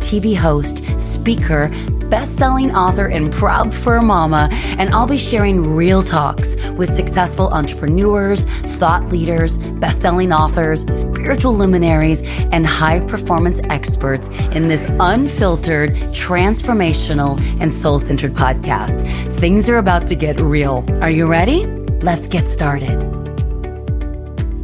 TV host, speaker, best-selling author, and proud fur mama, and I'll be sharing real talks with successful entrepreneurs, thought leaders, best-selling authors, spiritual luminaries, and high-performance experts in this unfiltered, transformational, and soul-centered podcast. Things are about to get real. Are you ready? Let's get started.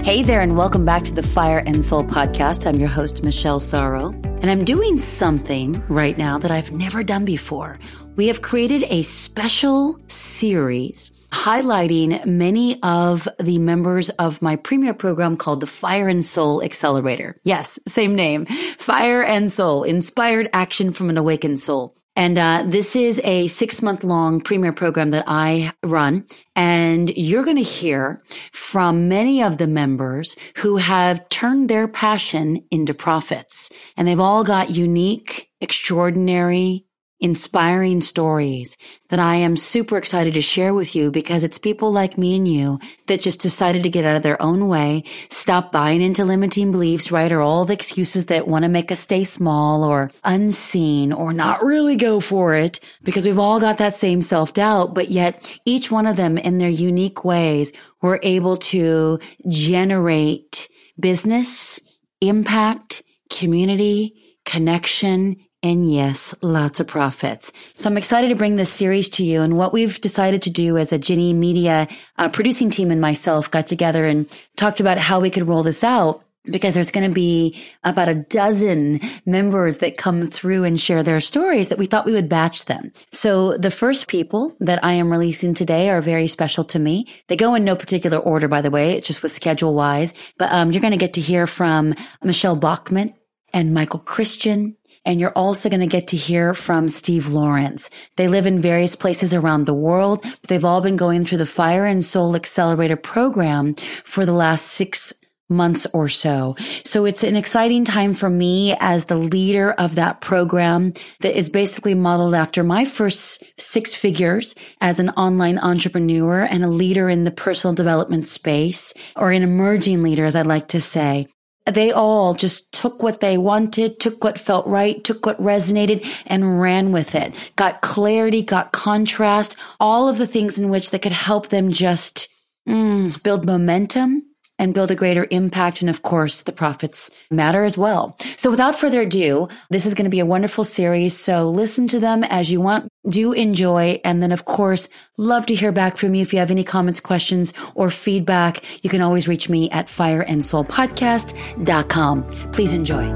Hey there, and welcome back to the Fire and Soul podcast. I'm your host, Michelle Sorro. And I'm doing something right now that I've never done before. We have created a special series highlighting many of the members of my premier program called the Fire and Soul Accelerator. Yes, same name. Fire and Soul, inspired action from an awakened soul. And uh, this is a six month long premier program that I run. And you're going to hear from many of the members who have turned their passion into profits. And they've all got unique, extraordinary, inspiring stories that I am super excited to share with you because it's people like me and you that just decided to get out of their own way, stop buying into limiting beliefs, right? Or all the excuses that want to make us stay small or unseen or not really go for it because we've all got that same self doubt, but yet each one of them in their unique ways were able to generate business, impact, community, connection, and yes, lots of profits. So I'm excited to bring this series to you. And what we've decided to do as a Ginny Media uh, producing team and myself got together and talked about how we could roll this out because there's going to be about a dozen members that come through and share their stories that we thought we would batch them. So the first people that I am releasing today are very special to me. They go in no particular order, by the way. It just was schedule wise, but um, you're going to get to hear from Michelle Bachman and Michael Christian and you're also going to get to hear from Steve Lawrence. They live in various places around the world, but they've all been going through the Fire and Soul Accelerator program for the last six months or so. So it's an exciting time for me as the leader of that program that is basically modeled after my first six figures as an online entrepreneur and a leader in the personal development space or an emerging leader, as I like to say they all just took what they wanted, took what felt right, took what resonated and ran with it. Got clarity, got contrast, all of the things in which that could help them just mm, build momentum and build a greater impact. And of course, the profits matter as well. So without further ado, this is going to be a wonderful series. So listen to them as you want. Do enjoy. And then, of course, love to hear back from you. If you have any comments, questions, or feedback, you can always reach me at fireandsoulpodcast.com. Please enjoy.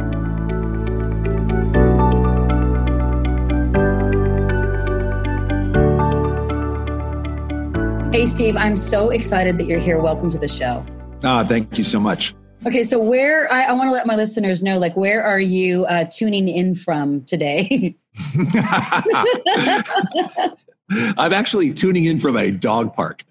Hey, Steve, I'm so excited that you're here. Welcome to the show. Ah, thank you so much. Okay, so where I, I want to let my listeners know, like, where are you uh, tuning in from today? I'm actually tuning in from a dog park.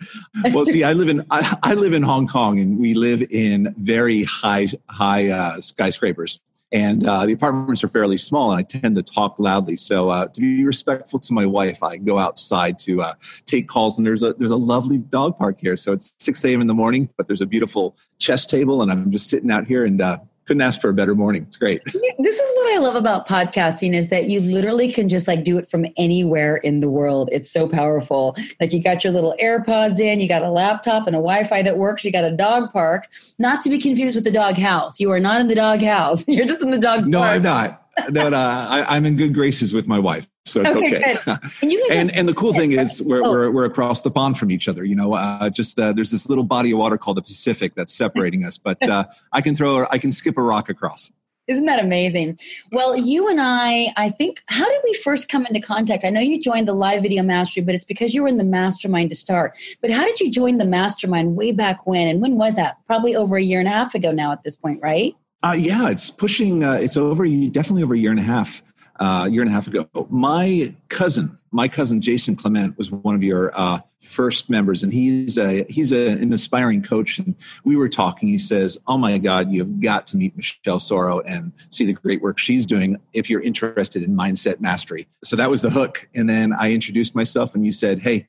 Well, see, I live in I, I live in Hong Kong, and we live in very high high uh, skyscrapers and uh, the apartments are fairly small and i tend to talk loudly. So uh, to be respectful to my wife i go outside to uh, take calls and there's a there's a lovely dog park here. So it's 6 a.m in the morning but there's a beautiful chess table and i'm just sitting out here and uh, couldn't ask for a better morning. It's great. This is what I love about podcasting is that you literally can just like do it from anywhere in the world. It's so powerful. Like you got your little AirPods in, you got a laptop and a Wi-Fi that works, you got a dog park, not to be confused with the dog house. You are not in the dog house. You're just in the dog no, park. No, I'm not no, no, I, am in good graces with my wife, so it's okay. okay. and, and, and the cool thing is we're, oh. we're we're across the pond from each other. You know, uh, just uh, there's this little body of water called the Pacific that's separating us, but uh, I can throw I can skip a rock across. Isn't that amazing? Well, you and I, I think, how did we first come into contact? I know you joined the live video mastery, but it's because you were in the mastermind to start. But how did you join the mastermind way back when? And when was that? Probably over a year and a half ago now at this point, right? Uh, yeah, it's pushing. Uh, it's over. Definitely over a year and a half. uh, year and a half ago. My cousin, my cousin Jason Clement, was one of your uh, first members, and he's a he's a, an aspiring coach. And we were talking. He says, "Oh my God, you've got to meet Michelle Sorro and see the great work she's doing if you're interested in mindset mastery." So that was the hook. And then I introduced myself, and you said, "Hey,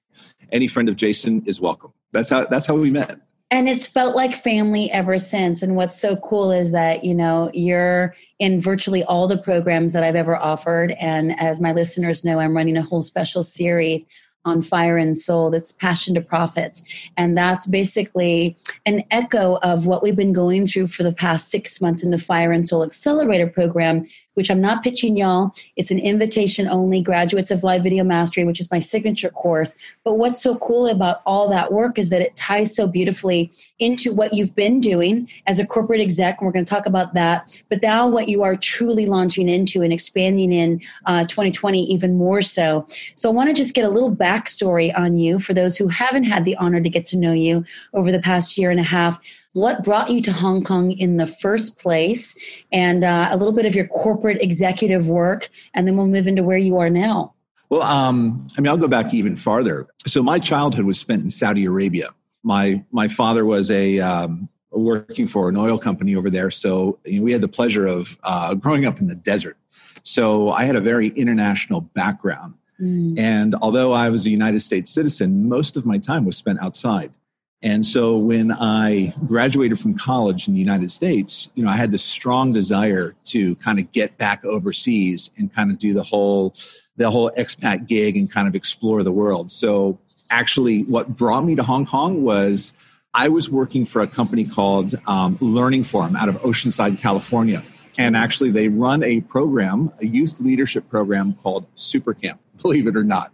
any friend of Jason is welcome." That's how that's how we met and it's felt like family ever since. And what's so cool is that you know you're in virtually all the programs that i've ever offered. And as my listeners know i'm running a whole special series on fire and soul that's passion to profits. And that's basically an echo of what we've been going through for the past six months in the fire and soul accelerator program which I'm not pitching y'all. It's an invitation only, Graduates of Live Video Mastery, which is my signature course. But what's so cool about all that work is that it ties so beautifully into what you've been doing as a corporate exec. And we're going to talk about that. But now what you are truly launching into and expanding in uh, 2020 even more so. So I want to just get a little backstory on you for those who haven't had the honor to get to know you over the past year and a half what brought you to Hong Kong in the first place, and uh, a little bit of your corporate executive work, and then we'll move into where you are now. Well, um, I mean, I'll go back even farther. So my childhood was spent in Saudi Arabia. My my father was a um, working for an oil company over there, so you know, we had the pleasure of uh, growing up in the desert. So I had a very international background. Mm. And although I was a United States citizen, most of my time was spent outside. And so when I graduated from college in the United States, you know, I had this strong desire to kind of get back overseas and kind of do the whole the whole expat gig and kind of explore the world. So actually what brought me to Hong Kong was I was working for a company called um, Learning Forum out of Oceanside, California. And actually, they run a program, a youth leadership program called Super Camp believe it or not.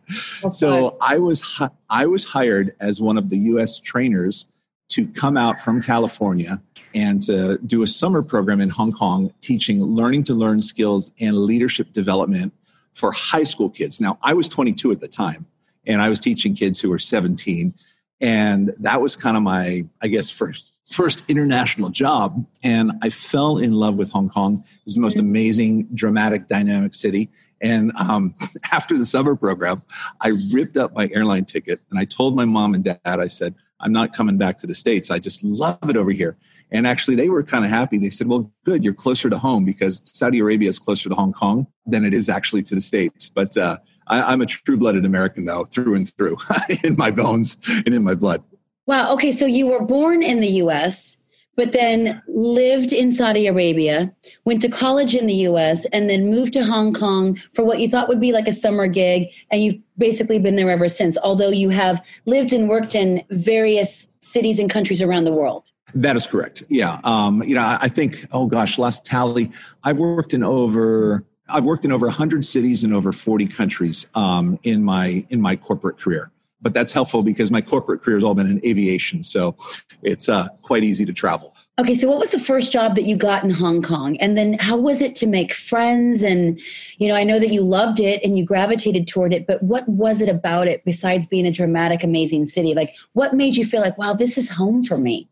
so I was I was hired as one of the U.S. trainers to come out from California and to do a summer program in Hong Kong teaching learning to learn skills and leadership development for high school kids. Now, I was 22 at the time, and I was teaching kids who were 17. And that was kind of my, I guess, first first international job. And I fell in love with Hong Kong. It was the most mm-hmm. amazing, dramatic, dynamic city. And um, after the summer program, I ripped up my airline ticket and I told my mom and dad, I said, I'm not coming back to the States. I just love it over here. And actually, they were kind of happy. They said, Well, good, you're closer to home because Saudi Arabia is closer to Hong Kong than it is actually to the States. But uh, I, am a true blooded American, though, through and through, in my bones and in my blood. Wow. Okay. So you were born in the US but then lived in Saudi Arabia, went to college in the US, and then moved to Hong Kong for what you thought would be like a summer gig. And you've basically been there ever since, although you have lived and worked in various cities and countries around the world. That is correct. Yeah. Um, you know, I think, oh gosh, last tally, I've worked in over. I've worked in over 100 cities in over 40 countries um, in my in my corporate career but that's helpful because my corporate career has all been in aviation. So it's uh, quite easy to travel. Okay, so what was the first job that you got in Hong Kong? And then how was it to make friends? And, you know, I know that you loved it and you gravitated toward it, but what was it about it besides being a dramatic, amazing city? Like, what made you feel like, wow, this is home for me?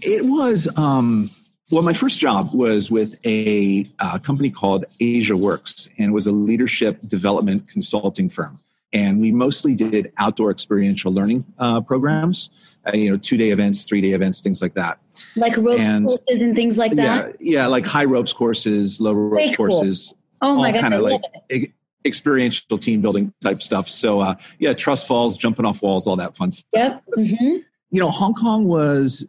It was, um, well, my first job was with a uh, company called Asia Works and was a leadership development consulting firm and we mostly did outdoor experiential learning uh, programs uh, you know two day events three day events things like that like ropes and, courses and things like that yeah yeah like high ropes courses low ropes cool. courses oh my god kind of like it. experiential team building type stuff so uh, yeah trust falls jumping off walls all that fun stuff yep mm-hmm. you know hong kong was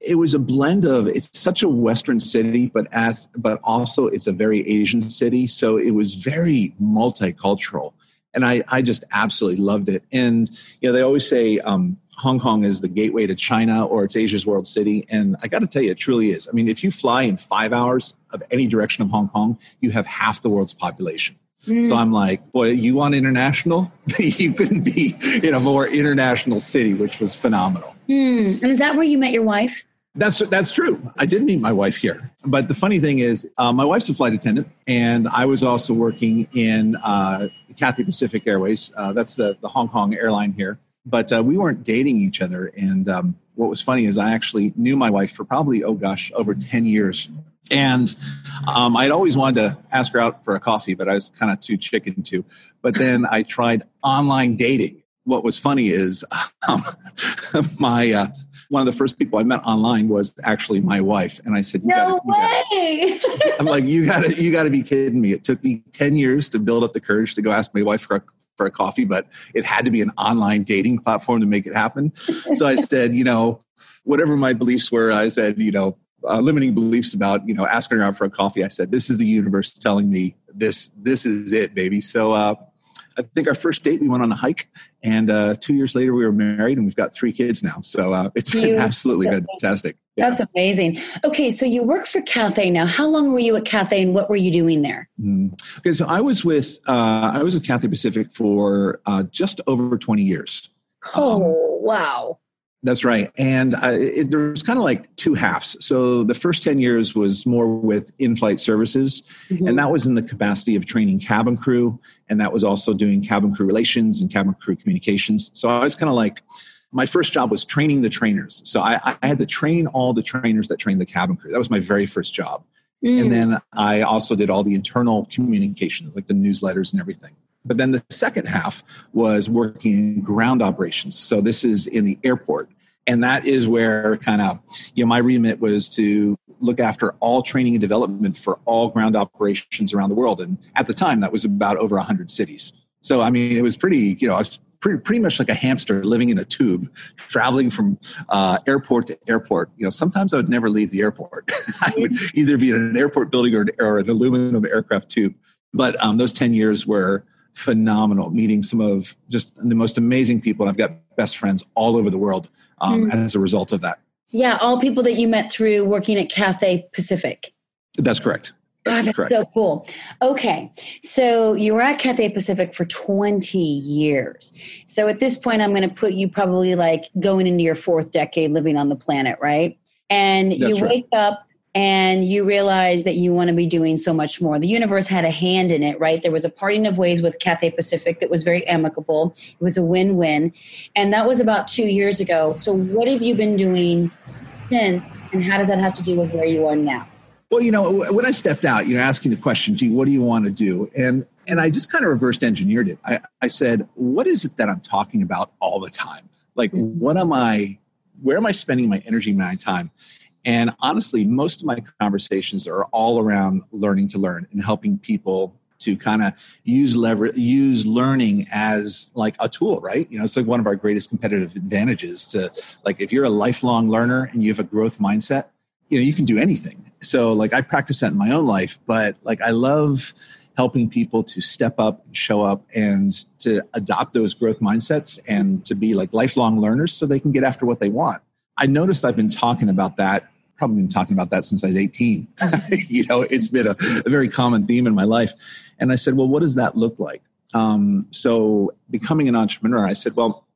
it was a blend of it's such a western city but as but also it's a very asian city so it was very multicultural and I, I just absolutely loved it. And you know, they always say um, Hong Kong is the gateway to China or it's Asia's world city, and I got to tell you, it truly is. I mean, if you fly in five hours of any direction of Hong Kong, you have half the world's population. Mm. So I'm like, boy, you want international? you couldn't be in a more international city, which was phenomenal. Mm. And is that where you met your wife? That's that's true. I did meet my wife here, but the funny thing is, uh, my wife's a flight attendant, and I was also working in uh, Cathay Pacific Airways. Uh, that's the the Hong Kong airline here. But uh, we weren't dating each other, and um, what was funny is I actually knew my wife for probably oh gosh over ten years And um, I'd always wanted to ask her out for a coffee, but I was kind of too chicken to. But then I tried online dating. What was funny is um, my uh, one of the first people I met online was actually my wife, and I said, "No gotta, way!" Gotta, I'm like, "You got to, you got to be kidding me!" It took me ten years to build up the courage to go ask my wife for a, for a coffee, but it had to be an online dating platform to make it happen. So I said, you know, whatever my beliefs were, I said, you know, uh, limiting beliefs about you know asking her out for a coffee. I said, "This is the universe telling me this. This is it, baby." So uh, I think our first date we went on a hike, and uh, two years later we were married, and we've got three kids now. So uh, it's been absolutely fantastic. Yeah. That's amazing. Okay, so you work for Cathay now. How long were you at Cathay, and what were you doing there? Mm. Okay, so I was with uh, I was with Cathay Pacific for uh, just over twenty years. Oh um, wow! That's right. And uh, it, there's kind of like two halves. So the first 10 years was more with in flight services, mm-hmm. and that was in the capacity of training cabin crew. And that was also doing cabin crew relations and cabin crew communications. So I was kind of like, my first job was training the trainers. So I, I, had to train all the trainers that trained the cabin crew. That was my very first job. Mm. And then I also did all the internal communications, like the newsletters and everything. But then the second half was working in ground operations. So this is in the airport. And that is where kind of, you know, my remit was to look after all training and development for all ground operations around the world. And at the time, that was about over 100 cities. So, I mean, it was pretty, you know, I was pretty, pretty much like a hamster living in a tube, traveling from uh, airport to airport. You know, sometimes I would never leave the airport. I would either be in an airport building or, or an aluminum aircraft tube. But um, those 10 years were phenomenal, meeting some of just the most amazing people. And I've got best friends all over the world um, mm. as a result of that. Yeah, all people that you met through working at Cathay Pacific. That's correct. That's, God, that's correct. so cool. Okay, so you were at Cathay Pacific for 20 years. So at this point, I'm going to put you probably like going into your fourth decade living on the planet, right? And that's you right. wake up and you realize that you want to be doing so much more. The universe had a hand in it, right? There was a parting of ways with Cathay Pacific that was very amicable. It was a win win. And that was about two years ago. So, what have you been doing since, and how does that have to do with where you are now? Well, you know, when I stepped out, you know, asking the question, gee, what do you want to do? And and I just kind of reversed engineered it. I, I said, what is it that I'm talking about all the time? Like, what am I, where am I spending my energy, my time? And honestly, most of my conversations are all around learning to learn and helping people to kind of use lever use learning as like a tool right? You know it's like one of our greatest competitive advantages to like if you're a lifelong learner and you have a growth mindset you know you can do anything. So like i practice that in my own life but like i love helping people to step up and show up and to adopt those growth mindsets and to be like lifelong learners so they can get after what they want i noticed i've been talking about that probably been talking about that since I was 18. you know, it's been a, a, very common theme in my life. And I said, well, what does that look like? Um, so becoming an entrepreneur, I said, well,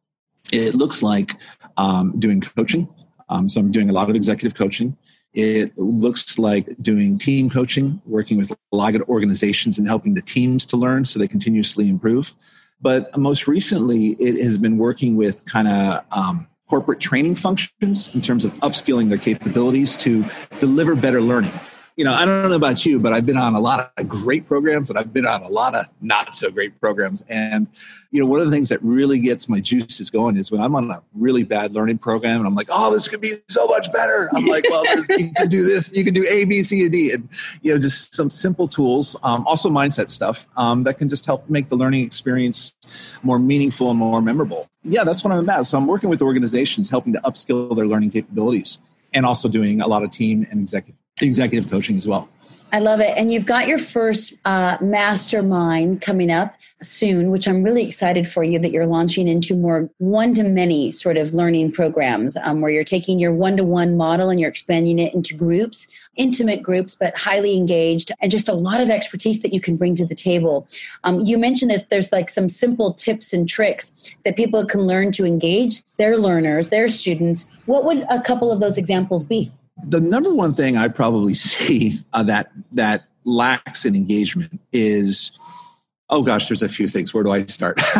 it looks like um, doing coaching. Um, so I'm doing a lot of executive coaching. It looks like doing team coaching, working with a lot of organizations and helping the teams to learn so they continuously improve. But most recently, it has been working with kind of um, corporate training functions in terms of upskilling their capabilities to deliver better learning you know, I don't know about you, but I've been on a lot of great programs and I've been on a lot of not so great programs. And, you know, one of the things that really gets my juices going is when I'm on a really bad learning program and I'm like, oh, this could be so much better. I'm like, well, you can do this, you can do A, B, C, and D. And, you know, just some simple tools, um, also mindset stuff um, that can just help make the learning experience more meaningful and more memorable. Yeah, that's what I'm about. So I'm working with organizations, helping to upskill their learning capabilities and also doing a lot of team and executive executive coaching as well. I love it. And you've got your first uh, mastermind coming up soon, which I'm really excited for you that you're launching into more one to many sort of learning programs um, where you're taking your one to one model and you're expanding it into groups, intimate groups, but highly engaged, and just a lot of expertise that you can bring to the table. Um, you mentioned that there's like some simple tips and tricks that people can learn to engage their learners, their students. What would a couple of those examples be? The number one thing I probably see uh, that that lacks in engagement is, oh gosh, there's a few things. Where do I start?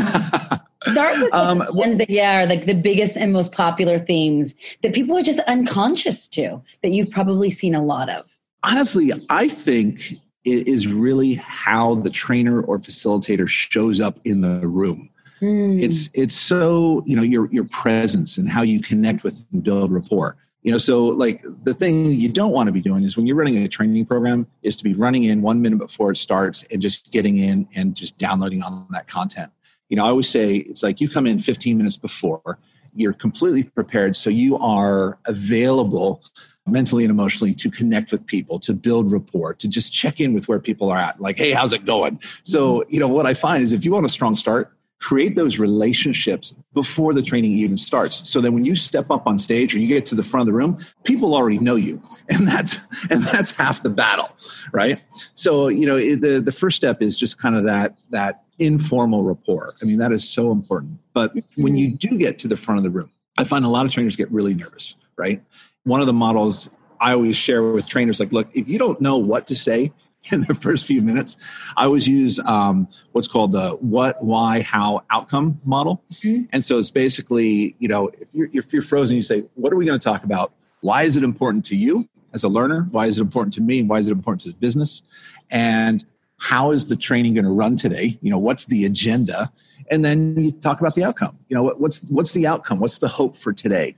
Start with um, the ones that yeah are like the biggest and most popular themes that people are just unconscious to that you've probably seen a lot of. honestly, I think it is really how the trainer or facilitator shows up in the room. Mm. It's it's so you know your your presence and how you connect with and build rapport. You know, so like the thing you don't want to be doing is when you're running a training program is to be running in one minute before it starts and just getting in and just downloading on that content. You know, I always say it's like you come in 15 minutes before, you're completely prepared, so you are available mentally and emotionally to connect with people, to build rapport, to just check in with where people are at. Like, hey, how's it going? So, mm-hmm. you know, what I find is if you want a strong start, create those relationships before the training even starts so that when you step up on stage or you get to the front of the room people already know you and that's and that's half the battle right? So you know the the first step is just kind of that that informal rapport. I mean that is so important. But when you do get to the front of the room i find a lot of trainers get really nervous right? One of the models i always share with trainers like look if you don't know what to say in the first few minutes. I always use um, what's called the what, why, how outcome model. Mm-hmm. And so it's basically, you know, if you're, if you're frozen, you say, what are we going to talk about? Why is it important to you as a learner? Why is it important to me? Why is it important to the business? And how is the training going to run today? You know, what's the agenda? And then you talk about the outcome. You know, what, what's what's the outcome? What's the hope for today?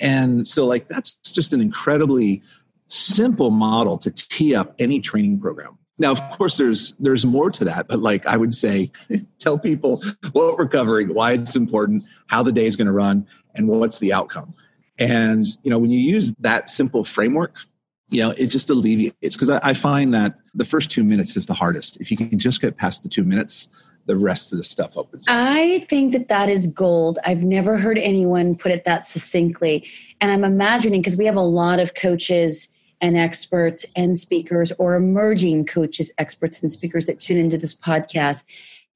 And so, like, that's just an incredibly simple model to tee up any training program. Now, of course, there's there's more to that, but like I would say, tell people what we're covering, why it's important, how the day is going to run, and what's the outcome. And you know, when you use that simple framework, you know, it just alleviates because I, I find that the first two minutes is the hardest. If you can just get past the two minutes, the rest of the stuff opens. Up. I think that that is gold. I've never heard anyone put it that succinctly, and I'm imagining because we have a lot of coaches and experts and speakers or emerging coaches, experts, and speakers that tune into this podcast.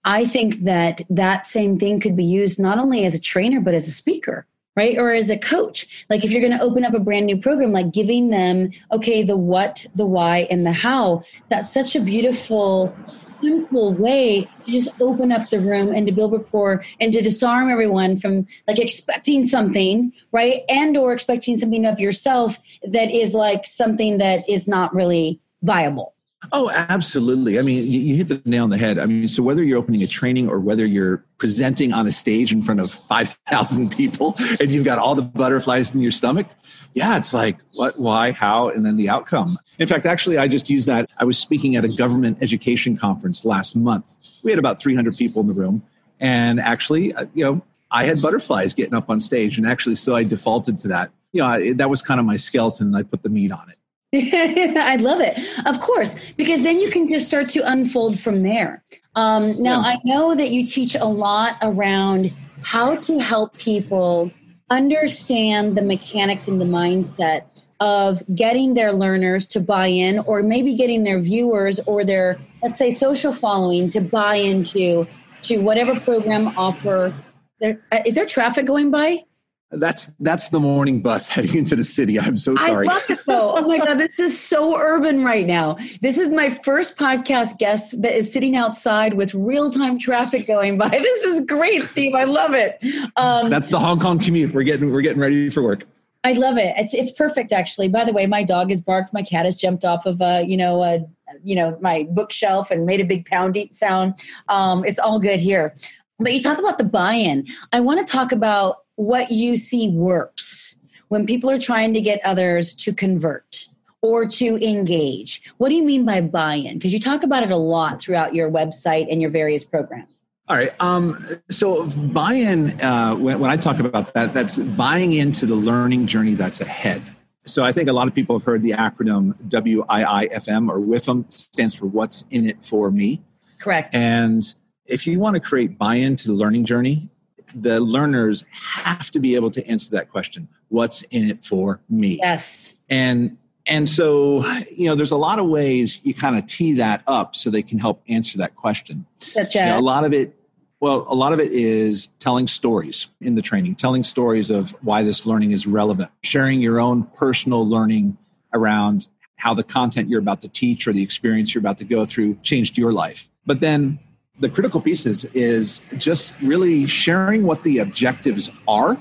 I think that that same thing could be used not only as a trainer, but as a speaker, right? Or as a coach. Like if you're going to open up a brand new program, like giving them, okay, the what, the why, and the how. That's such a beautiful simple way to just open up the room and to build rapport and to disarm everyone from like expecting something right? And or expecting something of yourself that is like something that is not really viable Oh, absolutely. I mean, you, you, hit the nail on the head. I mean, so whether you're opening a training or whether you're presenting on a stage in front of 5,000 people and you've got all the butterflies in your stomach, yeah, it's like what, why, how, and then the outcome. In fact, actually, I just used that. I was speaking at a government education conference last month. We had about 300 people in the room. And actually, uh, you know, I had butterflies getting up on stage. And actually, so I defaulted to that. You know, that was kind of my skeleton I put the meat on it. I love it. Of course, because then you can just start to unfold from there. Um, now, yeah. I know that you teach a lot around how to help people understand the mechanics and the mindset of getting their learners to buy in, or maybe getting their viewers or their, let's say, social following to buy into to whatever program offer. There, uh, is there traffic going by? That's that's the morning bus heading into the city. I'm so sorry. I thought so. Oh my god, this is so urban right now. This is my first podcast guest that is sitting outside with real time traffic going by. This is great, Steve. I love it. Um, that's the Hong Kong commute. We're getting we're getting ready for work. I love it. It's it's perfect actually. By the way, my dog has barked. My cat has jumped off of a you know a you know my bookshelf and made a big pounding sound. Um, it's all good here. But you talk about the buy-in. I want to talk about what you see works when people are trying to get others to convert or to engage. What do you mean by buy in? Because you talk about it a lot throughout your website and your various programs. All right. Um, so buy in, uh, when, when I talk about that, that's buying into the learning journey that's ahead. So I think a lot of people have heard the acronym WIIFM or WIFM stands for What's in It for Me. Correct. And if you want to create buy in to the learning journey, the learners have to be able to answer that question what's in it for me? Yes. And and so you know there's a lot of ways you kind of tee that up so they can help answer that question. Such as you know, a lot of it well a lot of it is telling stories in the training telling stories of why this learning is relevant sharing your own personal learning around how the content you're about to teach or the experience you're about to go through changed your life. But then the critical pieces is just really sharing what the objectives are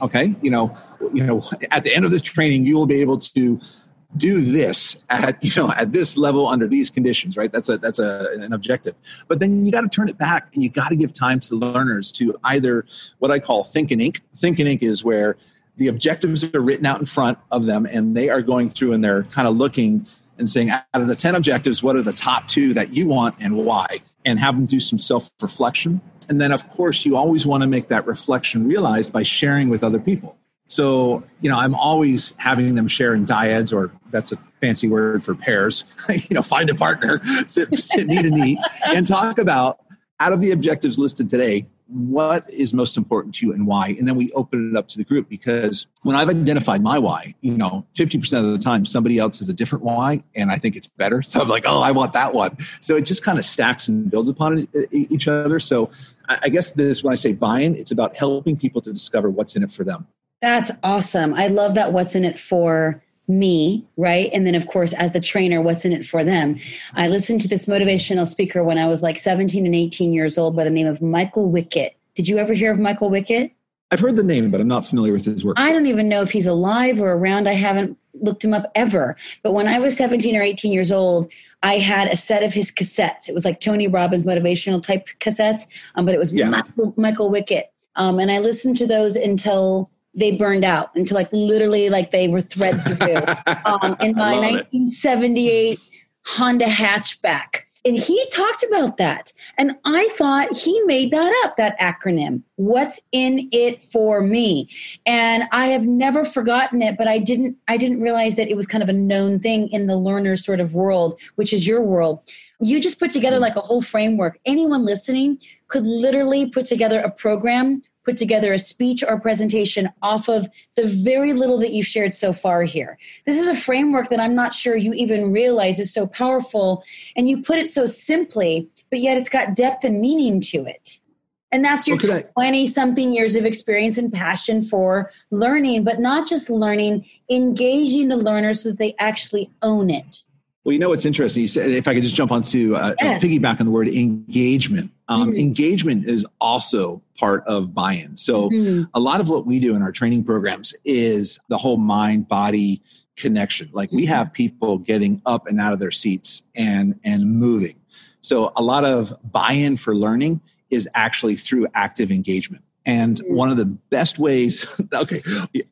okay? You know you know at the end of this training you will be able to do this at you know at this level under these conditions right? That's a that's a an objective. But then you got to turn it back and you got to give time to the learners to either what i call think and ink. Think and ink is where the objectives are written out in front of them and they are going through and they're kind of looking and saying out of the 10 objectives what are the top two that you want and why and have them do some self reflection and then of course you always want to make that reflection realized by sharing with other people so, you know, I'm always having them share in dyads, or that's a fancy word for pairs. you know, find a partner, sit, sit knee to knee, and talk about out of the objectives listed today, what is most important to you and why? And then we open it up to the group because when I've identified my why, you know, 50% of the time somebody else has a different why and I think it's better. So I'm like, oh, I want that one. So it just kind of stacks and builds upon each other. So I guess this, when I say buy in, it's about helping people to discover what's in it for them. That's awesome. I love that what's in it for me, right? And then, of course, as the trainer, what's in it for them? I listened to this motivational speaker when I was like 17 and 18 years old by the name of Michael Wickett. Did you ever hear of Michael Wickett? I've heard the name, but I'm not familiar with his work. I don't even know if he's alive or around. I haven't looked him up ever. But when I was 17 or 18 years old, I had a set of his cassettes. It was like Tony Robbins motivational type cassettes, um, but it was yeah. Michael, Michael Wickett. Um, and I listened to those until they burned out until like literally like they were thread through um, in my 1978 it. Honda hatchback. And he talked about that. And I thought he made that up, that acronym. What's in it for me? And I have never forgotten it, but I didn't I didn't realize that it was kind of a known thing in the learner sort of world, which is your world. You just put together like a whole framework. Anyone listening could literally put together a program put together a speech or presentation off of the very little that you've shared so far here. This is a framework that I'm not sure you even realize is so powerful, and you put it so simply, but yet it's got depth and meaning to it. And that's your 20 something years of experience and passion for learning, but not just learning, engaging the learner so that they actually own it. Well, you know what's interesting? You said if I could just jump onto uh, yes. piggyback on the word engagement. Um, mm-hmm. Engagement is also part of buy-in. So mm-hmm. a lot of what we do in our training programs is the whole mind body connection. Like we mm-hmm. have people getting up and out of their seats and and moving. So a lot of buy-in for learning is actually through active engagement. And mm-hmm. one of the best ways, okay,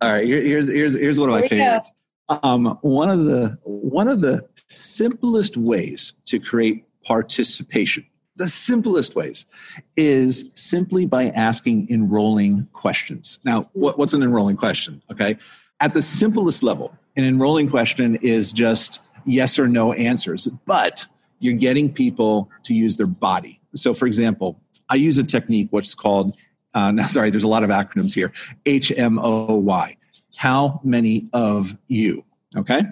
all right, here, here's, here's, here's one of my favorites. Um, one of the one of the simplest ways to create participation, the simplest ways, is simply by asking enrolling questions. Now, what, what's an enrolling question? Okay, at the simplest level, an enrolling question is just yes or no answers, but you're getting people to use their body. So, for example, I use a technique is called, uh, now, sorry, there's a lot of acronyms here, HMOY how many of you? Okay.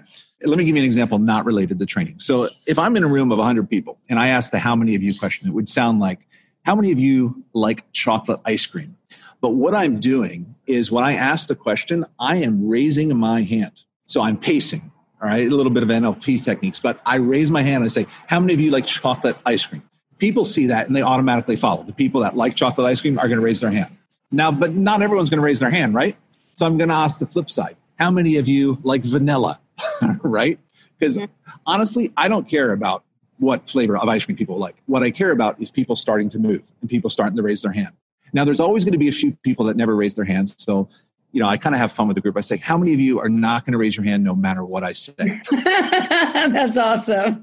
Let me give you an example not related to training. So if I'm in a room of 100 people and I ask the how many of you question, it would sound like, how many of you like chocolate ice cream? But what I'm doing is when I ask the question, I am raising my hand. So I'm pacing, all right, a little bit of NLP techniques, but I raise my hand and I say, how many of you like chocolate ice cream? People see that and they automatically follow. The people that like chocolate ice cream are going to raise their hand. Now, but not everyone's going to raise their hand, right? So I'm going to ask the flip side. How many of you like vanilla? right? Because mm-hmm. honestly, I don't care about what flavor of ice cream people like. What I care about is people starting to move and people starting to raise their hand. Now, there's always going to be a few people that never raise their hands. So, you know, I kind of have fun with the group. I say, how many of you are not going to raise your hand no matter what I say? That's awesome.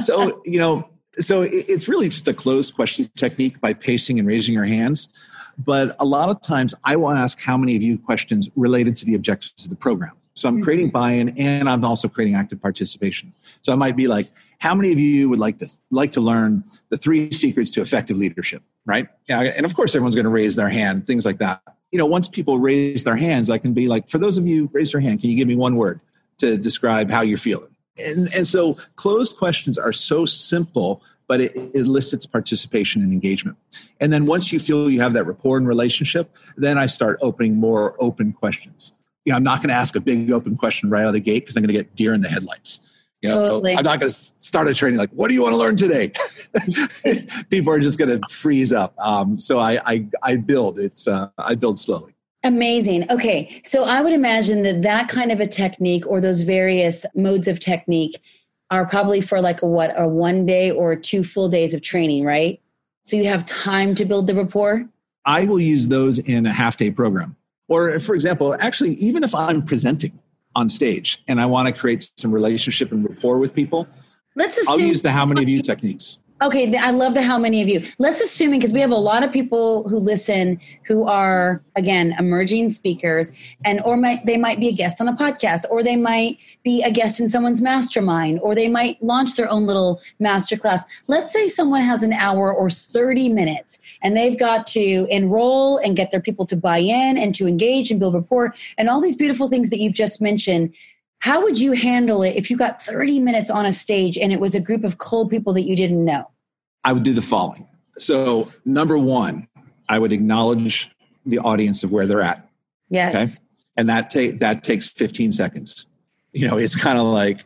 so, you know, so it's really just a closed question technique by pacing and raising your hands. But a lot of times I will ask how many of you questions related to the objectives of the program. So I'm creating mm-hmm. buy-in and I'm also creating active participation. So I might be like, how many of you would like to like to learn the three secrets to effective leadership? Right? Yeah, and of course everyone's going to raise their hand, things like that. You know, once people raise their hands, I can be like, for those of you raise your hand, can you give me one word to describe how you're feeling? And, and so closed questions are so simple but it, it elicits participation and engagement. And then once you feel you have that rapport and relationship, then I start opening more open questions. You know, I'm not going to ask a big open question right out of the gate because I'm going to get deer in the headlights. You know, totally. I'm not going to start a training like, "What do you want to learn today?" People are just going to freeze up. Um, so I, I, I build. It's uh, I build slowly. Amazing. Okay. So I would imagine that that kind of a technique or those various modes of technique are probably for like a what, a one day or two full days of training, right? So you have time to build the rapport? I will use those in a half day program. Or, for example, actually, even if I'm presenting on stage and I want to create some relationship and rapport with people, Let's assume I'll use the how many of you techniques. Okay, I love the how many of you. Let's assume because we have a lot of people who listen who are again emerging speakers, and or might they might be a guest on a podcast, or they might be a guest in someone's mastermind, or they might launch their own little masterclass. Let's say someone has an hour or thirty minutes, and they've got to enroll and get their people to buy in and to engage and build rapport and all these beautiful things that you've just mentioned. How would you handle it if you got 30 minutes on a stage and it was a group of cold people that you didn't know? I would do the following. So, number one, I would acknowledge the audience of where they're at. Yes. Okay. And that take that takes 15 seconds. You know, it's kind of like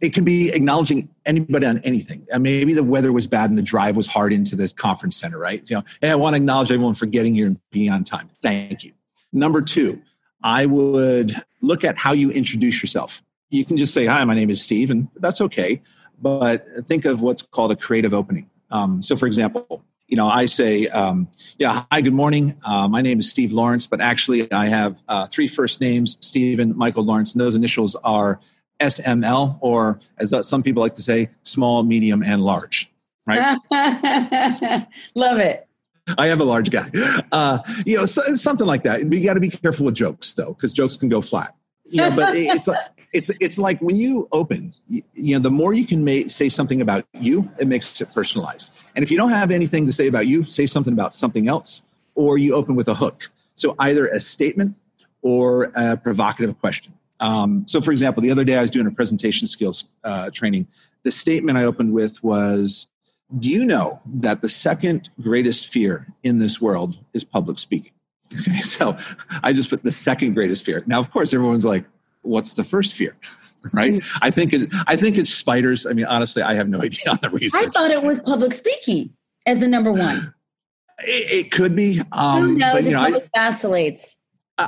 it can be acknowledging anybody on anything. And maybe the weather was bad and the drive was hard into the conference center, right? You know, and I want to acknowledge everyone for getting here and being on time. Thank you. Number two, I would look at how you introduce yourself. You can just say, Hi, my name is Steve, and that's okay. But think of what's called a creative opening. Um, so, for example, you know, I say, um, yeah, hi, good morning. Uh, my name is Steve Lawrence, but actually I have uh, three first names, Stephen Michael Lawrence, and those initials are SML, or as some people like to say, small, medium, and large, right? Love it. I am a large guy. Uh, you know, so, something like that. You got to be careful with jokes, though, because jokes can go flat. You know, but it's like it's it's like when you open, you, know, the more you can make, say something about you, it makes it personalized. And if you don't have anything to say about you, say something about something else, or you open with a hook. So either a statement or a provocative question. Um, so, for example, the other day I was doing a presentation skills uh, training. The statement I opened with was, "Do you know that the second greatest fear in this world is public speaking?" Okay, so I just put the second greatest fear. Now, of course, everyone's like, what's the first fear? right? Mm-hmm. I think it, I think it's spiders. I mean, honestly, I have no idea on the research. I thought it was public speaking as the number one. It, it could be. Um, Who knows? But, you know, it I, vacillates.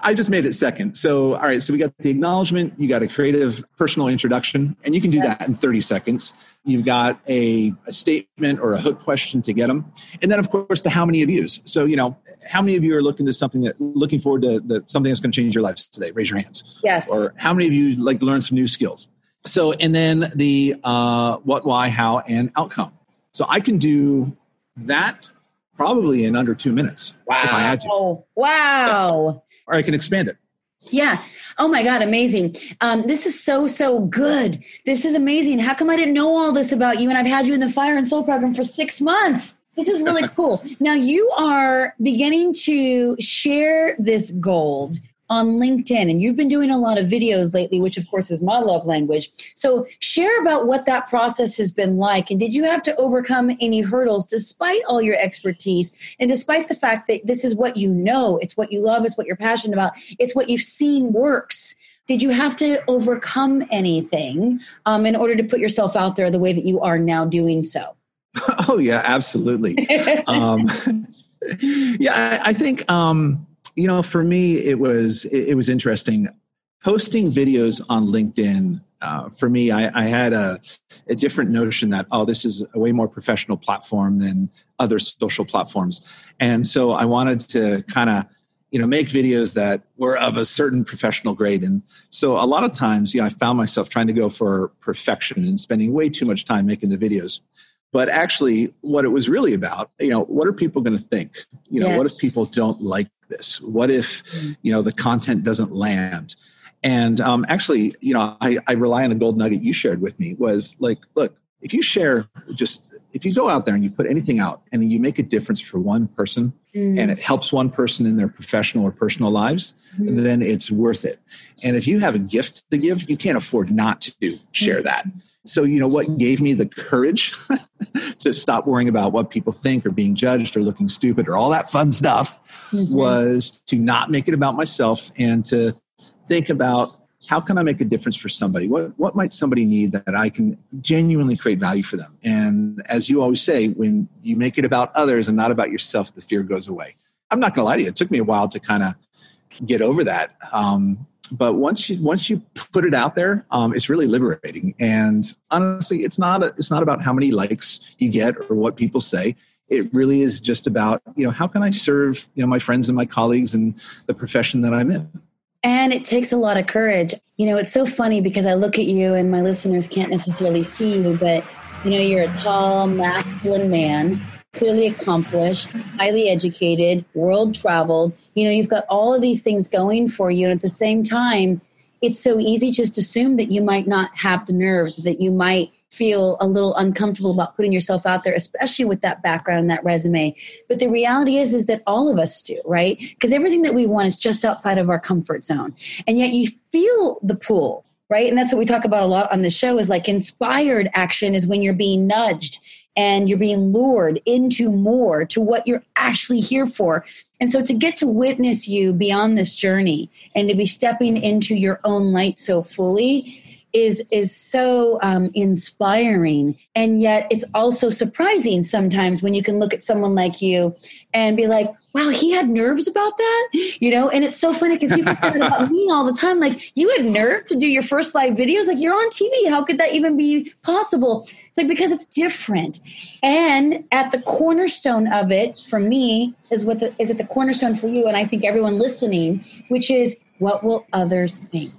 I just made it second. So, all right. So we got the acknowledgement. You got a creative personal introduction, and you can do that in 30 seconds. You've got a, a, statement or a hook question to get them, and then of course the how many of yous. So you know, how many of you are looking to something that looking forward to the, something that's going to change your lives today? Raise your hands. Yes. Or how many of you like to learn some new skills? So, and then the uh, what, why, how, and outcome. So I can do that probably in under two minutes wow. if I had to. Wow or I can expand it. Yeah. Oh my God, amazing. Um, this is so, so good. This is amazing. How come I didn't know all this about you? And I've had you in the Fire and Soul program for six months. This is really cool. Now you are beginning to share this gold on LinkedIn, and you've been doing a lot of videos lately, which of course is my love language. So, share about what that process has been like. And did you have to overcome any hurdles despite all your expertise and despite the fact that this is what you know, it's what you love, it's what you're passionate about, it's what you've seen works? Did you have to overcome anything um, in order to put yourself out there the way that you are now doing so? Oh, yeah, absolutely. um, yeah, I, I think. Um, you know, for me, it was it, it was interesting. Posting videos on LinkedIn uh, for me, I, I had a, a, different notion that oh, this is a way more professional platform than other social platforms, and so I wanted to kind of you know make videos that were of a certain professional grade and so a lot of times you know i found myself trying to go for perfection and spending way too much time making the videos but actually what it was really about you know what are people going to think you know yeah. what if people don't like this? What if, mm. you know, the content doesn't land? And um, actually, you know, I, I rely on a gold nugget you shared with me was like, look, if you share just if you go out there and you put anything out and you make a difference for one person mm. and it helps one person in their professional or personal lives, mm. then it's worth it. And if you have a gift to give, you can't afford not to share mm. that. So, you know, what gave me the courage to stop worrying about what people think or being judged or looking stupid or all that fun stuff mm-hmm. was to not make it about myself and to think about how can I make a difference for somebody? What, what might somebody need that I can genuinely create value for them? And as you always say, when you make it about others and not about yourself, the fear goes away. I'm not going to lie to you. It took me a while to kind of get over that. Um, but once you once you put it out there, um, it's really liberating. And honestly, it's not a, it's not about how many likes you get or what people say. It really is just about you know how can I serve you know my friends and my colleagues and the profession that I'm in. And it takes a lot of courage. You know, it's so funny because I look at you and my listeners can't necessarily see you, but you know, you're a tall, masculine man clearly accomplished, highly educated, world traveled. You know, you've got all of these things going for you. And at the same time, it's so easy just assume that you might not have the nerves, that you might feel a little uncomfortable about putting yourself out there, especially with that background and that resume. But the reality is, is that all of us do, right? Because everything that we want is just outside of our comfort zone. And yet you feel the pull, right? And that's what we talk about a lot on the show is like inspired action is when you're being nudged and you're being lured into more to what you're actually here for. And so to get to witness you beyond this journey and to be stepping into your own light so fully is is so um, inspiring. And yet it's also surprising sometimes when you can look at someone like you and be like wow he had nerves about that? You know and it's so funny because people say about me all the time like you had nerve to do your first live videos? Like you're on tv how could that even be possible? It's like because it's different. And at the cornerstone of it for me is what the, is at the cornerstone for you and i think everyone listening which is what will others think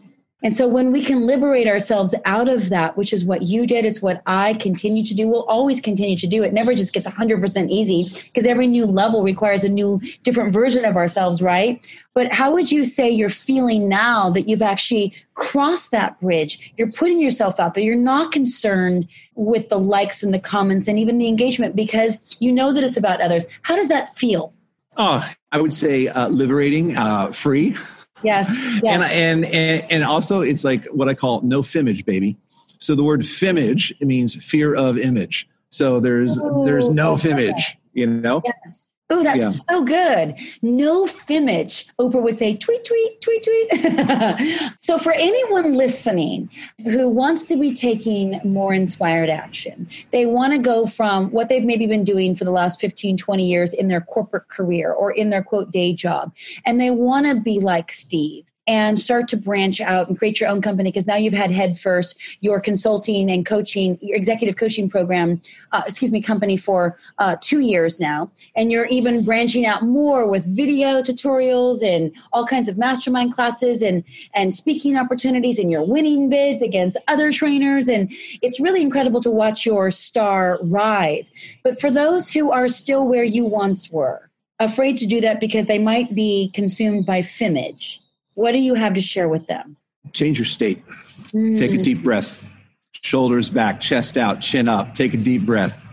and so when we can liberate ourselves out of that, which is what you did, it's what I continue to do, we'll always continue to do. It never just gets 100% easy because every new level requires a new, different version of ourselves, right? But how would you say you're feeling now that you've actually crossed that bridge? You're putting yourself out there. You're not concerned with the likes and the comments and even the engagement because you know that it's about others. How does that feel? Oh, I would say uh, liberating, uh, free. Yes. yes. And, and, and, and also it's like what I call no fimage, baby. So the word fimage it means fear of image. So there's Ooh, there's oh, no okay. fimage, you know? Yes. Oh, that's yeah. so good. No fimage. Oprah would say, tweet, tweet, tweet, tweet. so, for anyone listening who wants to be taking more inspired action, they want to go from what they've maybe been doing for the last 15, 20 years in their corporate career or in their quote day job, and they want to be like Steve and start to branch out and create your own company because now you've had head first your consulting and coaching your executive coaching program uh, excuse me company for uh, two years now. And you're even branching out more with video tutorials and all kinds of mastermind classes and and speaking opportunities and you're winning bids against other trainers. And it's really incredible to watch your star rise. But for those who are still where you once were afraid to do that because they might be consumed by fimage what do you have to share with them? Change your state. Mm. Take a deep breath. Shoulders back, chest out, chin up. Take a deep breath.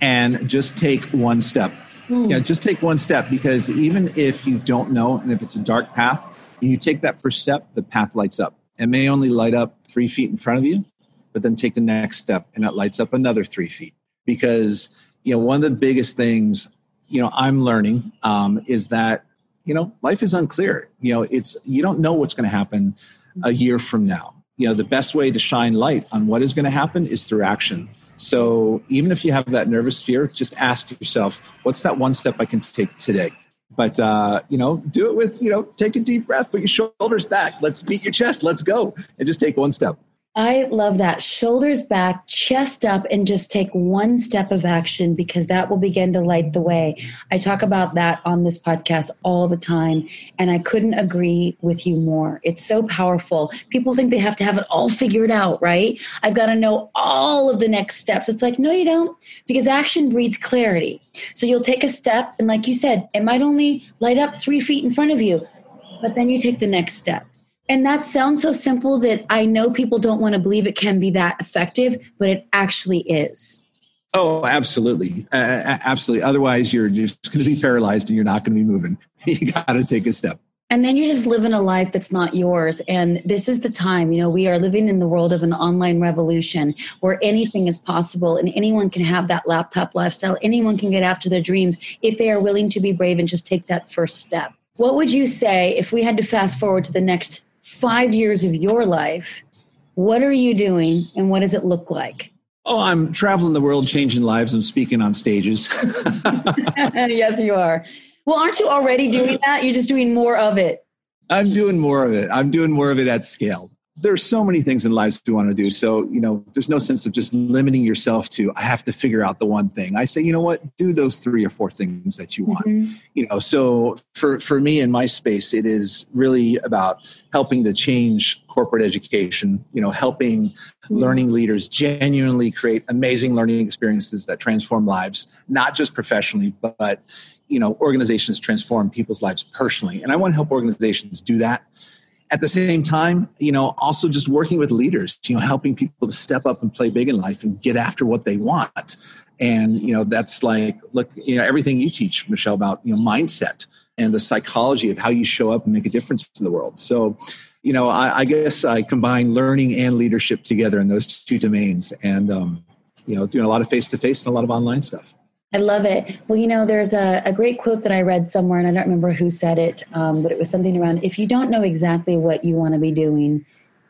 And just take one step. Mm. Yeah, just take one step because even if you don't know and if it's a dark path, you take that first step, the path lights up. It may only light up three feet in front of you, but then take the next step and it lights up another three feet. Because, you know, one of the biggest things, you know, I'm learning um, is that you know, life is unclear. You know, it's you don't know what's going to happen a year from now. You know, the best way to shine light on what is going to happen is through action. So even if you have that nervous fear, just ask yourself, what's that one step I can take today? But uh, you know, do it with you know, take a deep breath, put your shoulders back, let's beat your chest, let's go, and just take one step. I love that. Shoulders back, chest up, and just take one step of action because that will begin to light the way. I talk about that on this podcast all the time, and I couldn't agree with you more. It's so powerful. People think they have to have it all figured out, right? I've got to know all of the next steps. It's like, no, you don't, because action breeds clarity. So you'll take a step, and like you said, it might only light up three feet in front of you, but then you take the next step and that sounds so simple that I know people don't want to believe it can be that effective, but it actually is. Oh, absolutely. Uh, absolutely. Otherwise, you're just going to be paralyzed and you're not going to be moving. you got to take a step. And then you're just living a life that's not yours. And this is the time, you know, we are living in the world of an online revolution where anything is possible and anyone can have that laptop lifestyle. Anyone can get after their dreams if they are willing to be brave and just take that first step. What would you say if we had to fast forward to the next five years of your life, what are you doing and what does it look like? Oh, I'm traveling the world, changing lives. I'm speaking on stages. yes, you are. Well, aren't you already doing that? You're just doing more of it. I'm doing more of it. I'm doing more of it at scale there's so many things in lives we want to do. So, you know, there's no sense of just limiting yourself to, I have to figure out the one thing. I say, you know what, do those three or four things that you want. Mm-hmm. You know, so for, for me in my space, it is really about helping to change corporate education, you know, helping mm-hmm. learning leaders genuinely create amazing learning experiences that transform lives, not just professionally, but, you know, organizations transform people's lives personally. And I want to help organizations do that at the same time you know also just working with leaders you know helping people to step up and play big in life and get after what they want. And you know that's like look you know everything you teach michelle about you know mindset and the psychology of how you show up and make a difference in the world. So you know i, I guess i combine learning and leadership together in those two domains. And um, you know doing a lot of face to face and a lot of online stuff I love it. Well, you know, there's a, a, great quote that I read somewhere, and I don't remember who said it, um, but it was something around if you don't know exactly what you want to be doing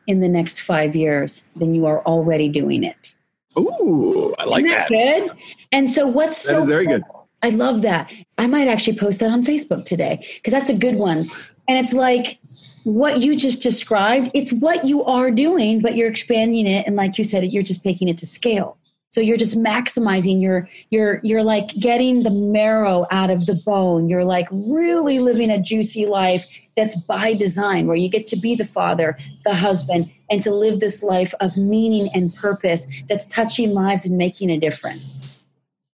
in the next five years, then you are already doing it. Ooh, I like that, that. Good. And so, what's that so very good? I love that. I might actually post that on Facebook today because that's a good one. And it's like what you just described. It's what you are doing, but you're expanding it, and like you said, you're just taking it to scale. So you're just maximizing your you're you're like getting the marrow out of the bone. You're like really living a juicy life that's by design where you get to be the father, the husband and to live this life of meaning and purpose that's touching lives and making a difference.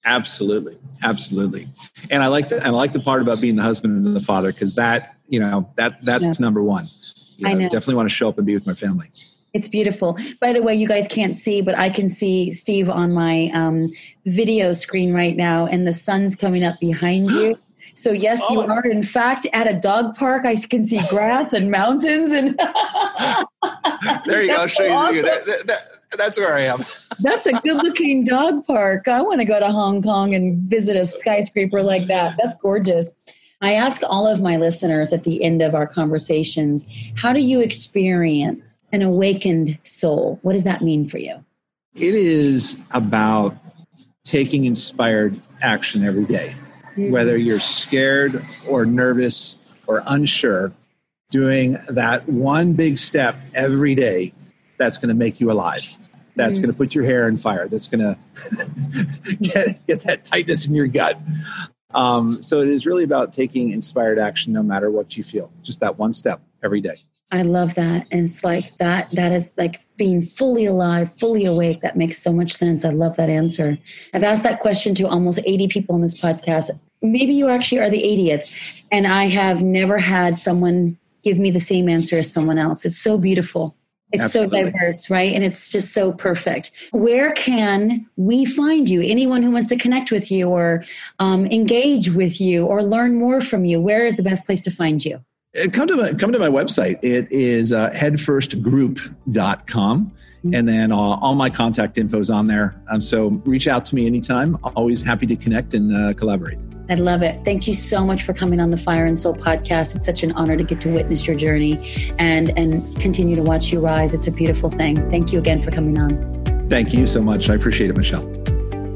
Absolutely. Absolutely. And I like the I like the part about being the husband and the father because that, you know, that that's yeah. number 1. You know, I know. definitely want to show up and be with my family. It's beautiful. By the way, you guys can't see, but I can see Steve on my um, video screen right now, and the sun's coming up behind you. So yes, oh. you are in fact at a dog park. I can see grass and mountains, and there you go. I'll show awesome. you. That, that, that, that's where I am. that's a good-looking dog park. I want to go to Hong Kong and visit a skyscraper like that. That's gorgeous. I ask all of my listeners at the end of our conversations, how do you experience an awakened soul? What does that mean for you? It is about taking inspired action every day. Mm-hmm. Whether you're scared or nervous or unsure, doing that one big step every day that's going to make you alive. That's mm-hmm. going to put your hair in fire. That's going to get, get that tightness in your gut. Um, so it is really about taking inspired action no matter what you feel, just that one step every day. I love that. And it's like that, that is like being fully alive, fully awake. That makes so much sense. I love that answer. I've asked that question to almost 80 people on this podcast. Maybe you actually are the 80th. And I have never had someone give me the same answer as someone else. It's so beautiful. It's Absolutely. so diverse, right? And it's just so perfect. Where can we find you? Anyone who wants to connect with you or um, engage with you or learn more from you, where is the best place to find you? Uh, come to my, come to my website. It is uh, headfirstgroup.com. Mm-hmm. And then uh, all my contact info is on there. Um, so reach out to me anytime. Always happy to connect and uh, collaborate. I love it. Thank you so much for coming on the Fire and Soul podcast. It's such an honor to get to witness your journey and and continue to watch you rise. It's a beautiful thing. Thank you again for coming on. Thank you so much. I appreciate it, Michelle.